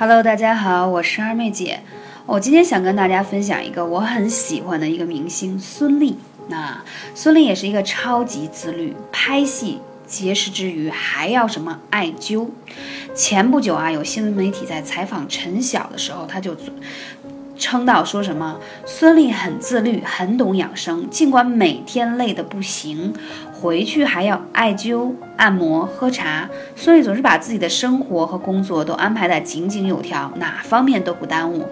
Hello，大家好，我是二妹姐。我今天想跟大家分享一个我很喜欢的一个明星孙俪。那孙俪也是一个超级自律，拍戏节食之余还要什么艾灸。前不久啊，有新闻媒体在采访陈晓的时候，他就称到说什么孙俪很自律，很懂养生，尽管每天累得不行。回去还要艾灸、按摩、喝茶，孙俪总是把自己的生活和工作都安排得井井有条，哪方面都不耽误。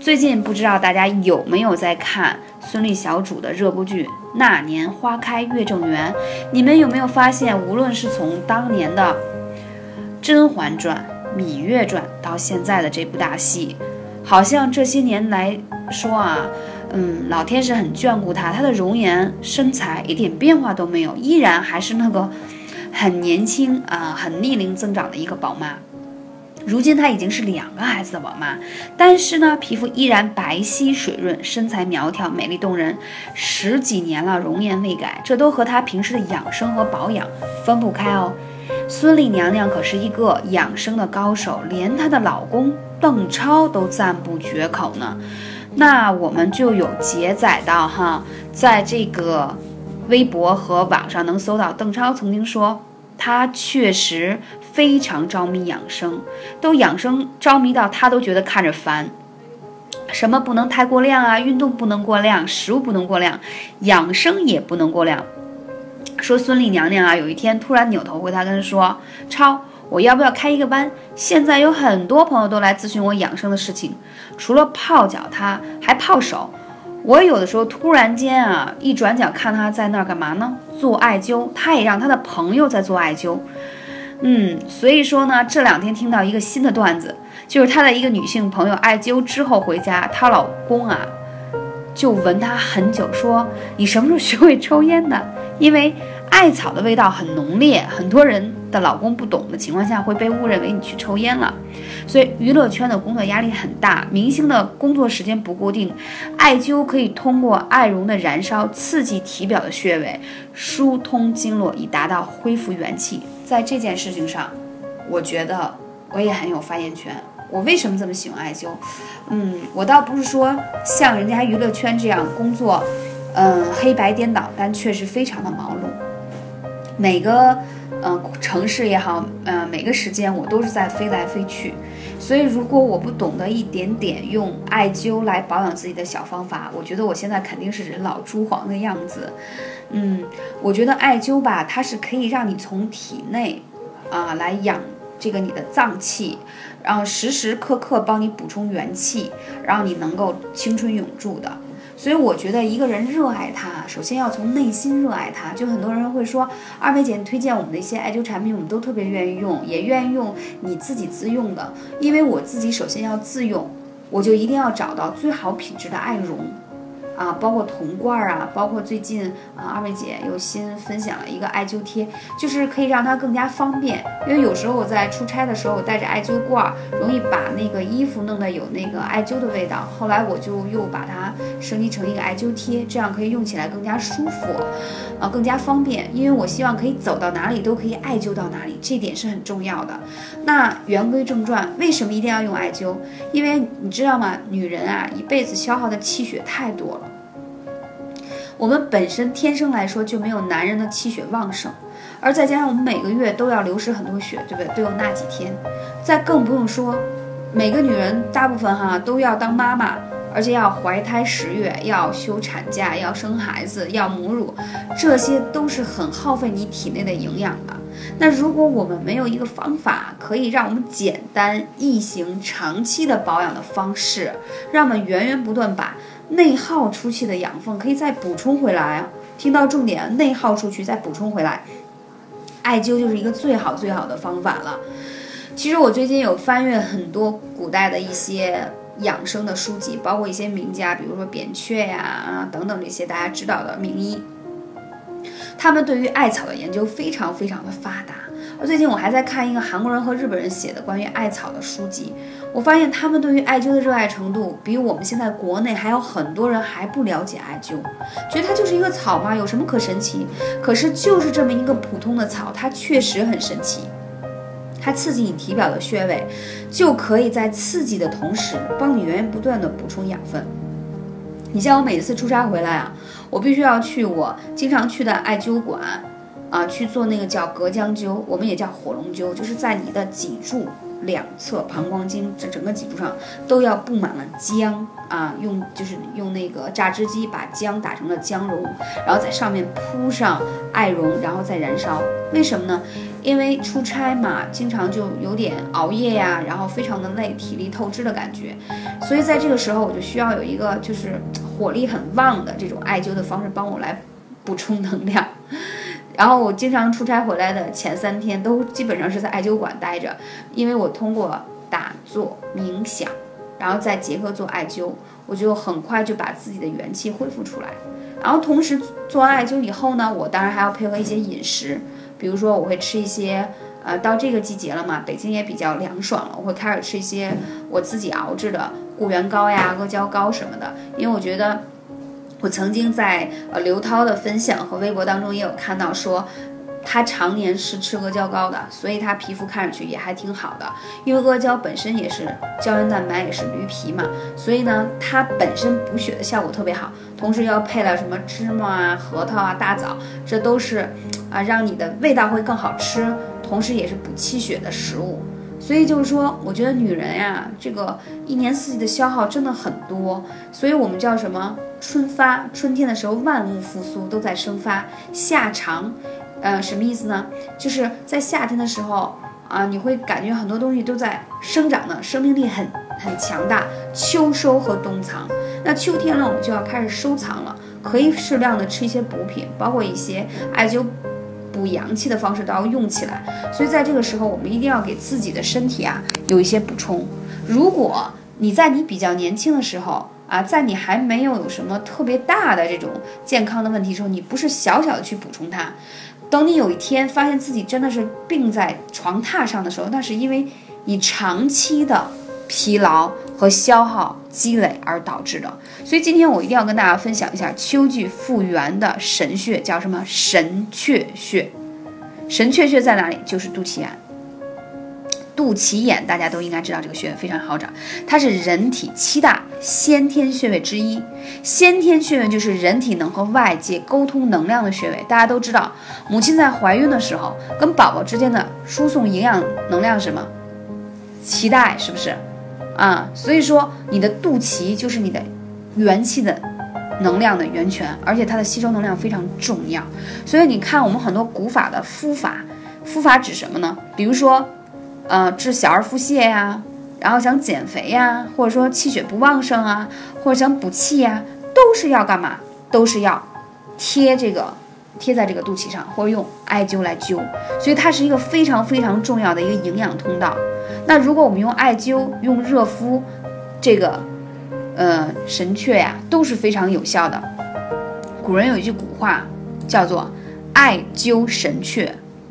最近不知道大家有没有在看孙俪小主的热播剧《那年花开月正圆》？你们有没有发现，无论是从当年的《甄嬛传》《芈月传》到现在的这部大戏，好像这些年来说啊。嗯，老天是很眷顾她，她的容颜身材一点变化都没有，依然还是那个很年轻啊，很逆龄增长的一个宝妈。如今她已经是两个孩子的宝妈，但是呢，皮肤依然白皙水润，身材苗条，美丽动人，十几年了，容颜未改，这都和她平时的养生和保养分不开哦。孙俪娘娘可是一个养生的高手，连她的老公邓超都赞不绝口呢。那我们就有截载到哈，在这个微博和网上能搜到，邓超曾经说，他确实非常着迷养生，都养生着迷到他都觉得看着烦，什么不能太过量啊，运动不能过量，食物不能过量，养生也不能过量。说孙俪娘娘啊，有一天突然扭头回他跟他说，超。我要不要开一个班？现在有很多朋友都来咨询我养生的事情，除了泡脚，他还泡手。我有的时候突然间啊，一转角看他在那儿干嘛呢？做艾灸。他也让他的朋友在做艾灸。嗯，所以说呢，这两天听到一个新的段子，就是她的一个女性朋友艾灸之后回家，她老公啊就闻她很久，说你什么时候学会抽烟的？因为艾草的味道很浓烈，很多人。的老公不懂的情况下会被误认为你去抽烟了，所以娱乐圈的工作压力很大，明星的工作时间不固定，艾灸可以通过艾绒的燃烧刺激体表的穴位，疏通经络，以达到恢复元气。在这件事情上，我觉得我也很有发言权。我为什么这么喜欢艾灸？嗯，我倒不是说像人家娱乐圈这样工作，嗯，黑白颠倒，但确实非常的忙碌，每个。嗯，城市也好，嗯，每个时间我都是在飞来飞去，所以如果我不懂得一点点用艾灸来保养自己的小方法，我觉得我现在肯定是人老珠黄的样子。嗯，我觉得艾灸吧，它是可以让你从体内啊来养这个你的脏器，然后时时刻刻帮你补充元气，让你能够青春永驻的。所以我觉得一个人热爱它，首先要从内心热爱它。就很多人会说，二妹姐推荐我们的一些艾灸产品，我们都特别愿意用，也愿意用你自己自用的。因为我自己首先要自用，我就一定要找到最好品质的艾绒。啊，包括铜罐啊，包括最近啊，二位姐又新分享了一个艾灸贴，就是可以让它更加方便。因为有时候我在出差的时候，带着艾灸罐，容易把那个衣服弄得有那个艾灸的味道。后来我就又把它升级成一个艾灸贴，这样可以用起来更加舒服，啊，更加方便。因为我希望可以走到哪里都可以艾灸到哪里，这点是很重要的。那言归正传，为什么一定要用艾灸？因为你知道吗？女人啊，一辈子消耗的气血太多了。我们本身天生来说就没有男人的气血旺盛，而再加上我们每个月都要流失很多血，对不对？都有那几天，再更不用说，每个女人大部分哈都要当妈妈，而且要怀胎十月，要休产假，要生孩子，要母乳，这些都是很耗费你体内的营养的。那如果我们没有一个方法可以让我们简单易行、长期的保养的方式，让我们源源不断把。内耗出去的养分可以再补充回来！听到重点，内耗出去再补充回来，艾灸就是一个最好最好的方法了。其实我最近有翻阅很多古代的一些养生的书籍，包括一些名家，比如说扁鹊呀啊等等这些大家知道的名医，他们对于艾草的研究非常非常的发达。而最近我还在看一个韩国人和日本人写的关于艾草的书籍。我发现他们对于艾灸的热爱程度，比我们现在国内还有很多人还不了解艾灸，觉得它就是一个草嘛，有什么可神奇？可是就是这么一个普通的草，它确实很神奇。它刺激你体表的穴位，就可以在刺激的同时，帮你源源不断的补充养分。你像我每次出差回来啊，我必须要去我经常去的艾灸馆，啊，去做那个叫隔姜灸，我们也叫火龙灸，就是在你的脊柱。两侧膀胱经这整个脊柱上都要布满了姜啊，用就是用那个榨汁机把姜打成了姜蓉，然后在上面铺上艾绒，然后再燃烧。为什么呢？因为出差嘛，经常就有点熬夜呀，然后非常的累，体力透支的感觉。所以在这个时候，我就需要有一个就是火力很旺的这种艾灸的方式帮我来补充能量。然后我经常出差回来的前三天都基本上是在艾灸馆待着，因为我通过打坐冥想，然后再结合做艾灸，我就很快就把自己的元气恢复出来。然后同时做完艾灸以后呢，我当然还要配合一些饮食，比如说我会吃一些，呃，到这个季节了嘛，北京也比较凉爽了，我会开始吃一些我自己熬制的固元膏呀、阿胶膏什么的，因为我觉得。我曾经在呃刘涛的分享和微博当中也有看到说，他常年是吃阿胶膏的，所以他皮肤看上去也还挺好的。因为阿胶本身也是胶原蛋白，也是驴皮嘛，所以呢，它本身补血的效果特别好。同时要配了什么芝麻啊、核桃啊、大枣，这都是啊让你的味道会更好吃，同时也是补气血的食物。所以就是说，我觉得女人呀，这个一年四季的消耗真的很多，所以我们叫什么？春发，春天的时候万物复苏，都在生发。夏长，呃，什么意思呢？就是在夏天的时候啊，你会感觉很多东西都在生长呢，生命力很很强大。秋收和冬藏，那秋天呢，我们就要开始收藏了，可以适量的吃一些补品，包括一些艾灸。补阳气的方式都要用起来，所以在这个时候，我们一定要给自己的身体啊有一些补充。如果你在你比较年轻的时候啊，在你还没有有什么特别大的这种健康的问题时候，你不是小小的去补充它，等你有一天发现自己真的是病在床榻上的时候，那是因为你长期的疲劳。和消耗积累而导致的，所以今天我一定要跟大家分享一下秋季复原的神穴，叫什么神阙穴？神阙穴在哪里？就是肚脐眼。肚脐眼大家都应该知道，这个穴位非常好找，它是人体七大先天穴位之一。先天穴位就是人体能和外界沟通能量的穴位。大家都知道，母亲在怀孕的时候，跟宝宝之间的输送营养能量是什么？脐带，是不是？啊，所以说你的肚脐就是你的元气的能量的源泉，而且它的吸收能量非常重要。所以你看，我们很多古法的敷法，敷法指什么呢？比如说，呃，治小儿腹泻呀，然后想减肥呀，或者说气血不旺盛啊，或者想补气呀，都是要干嘛？都是要贴这个贴在这个肚脐上，或者用艾灸来灸。所以它是一个非常非常重要的一个营养通道。那如果我们用艾灸、用热敷，这个，呃，神阙呀，都是非常有效的。古人有一句古话，叫做“艾灸神阙，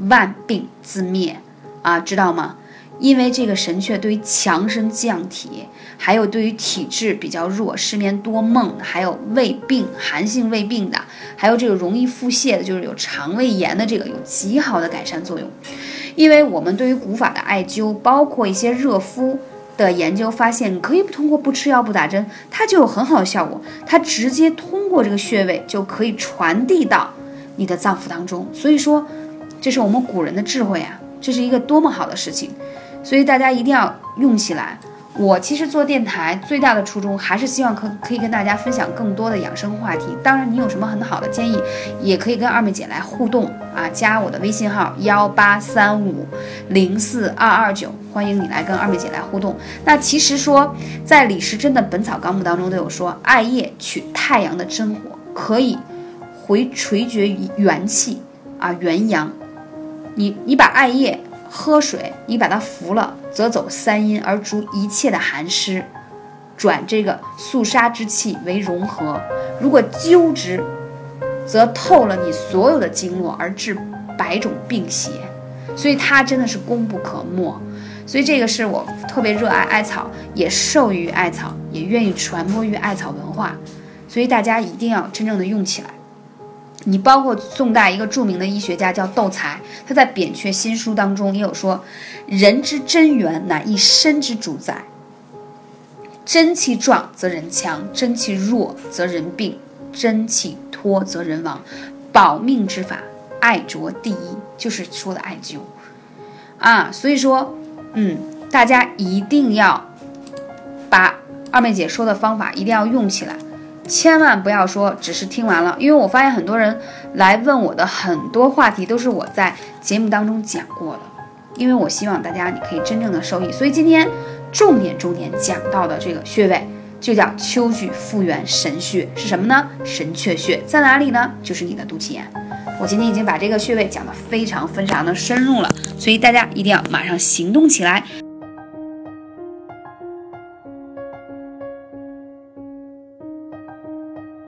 万病自灭”，啊，知道吗？因为这个神阙对于强身降体，还有对于体质比较弱、失眠多梦，还有胃病、寒性胃病的，还有这个容易腹泻的，就是有肠胃炎的，这个有极好的改善作用。因为我们对于古法的艾灸，包括一些热敷的研究发现，可以通过不吃药不打针，它就有很好的效果。它直接通过这个穴位就可以传递到你的脏腑当中。所以说，这是我们古人的智慧啊，这是一个多么好的事情。所以大家一定要用起来。我其实做电台最大的初衷还是希望可可以跟大家分享更多的养生话题。当然，你有什么很好的建议，也可以跟二妹姐来互动啊，加我的微信号幺八三五零四二二九，欢迎你来跟二妹姐来互动。那其实说，在李时珍的《本草纲目》当中都有说，艾叶取太阳的真火，可以回垂绝元气啊，元阳。你你把艾叶。喝水，你把它服了，则走三阴而逐一切的寒湿，转这个肃杀之气为融合；如果灸之，则透了你所有的经络而治百种病邪。所以它真的是功不可没。所以这个是我特别热爱艾草，也受益于艾草，也愿意传播于艾草文化。所以大家一定要真正的用起来。你包括宋代一个著名的医学家叫窦才，他在《扁鹊新书》当中也有说：“人之真元乃一身之主宰，真气壮则人强，真气弱则人病，真气脱则人亡。保命之法，艾灸第一，就是说的艾灸啊。所以说，嗯，大家一定要把二妹姐说的方法一定要用起来。”千万不要说只是听完了，因为我发现很多人来问我的很多话题都是我在节目当中讲过的，因为我希望大家你可以真正的受益。所以今天重点重点讲到的这个穴位就叫秋菊复原神穴，是什么呢？神阙穴在哪里呢？就是你的肚脐眼。我今天已经把这个穴位讲得非常非常的深入了，所以大家一定要马上行动起来。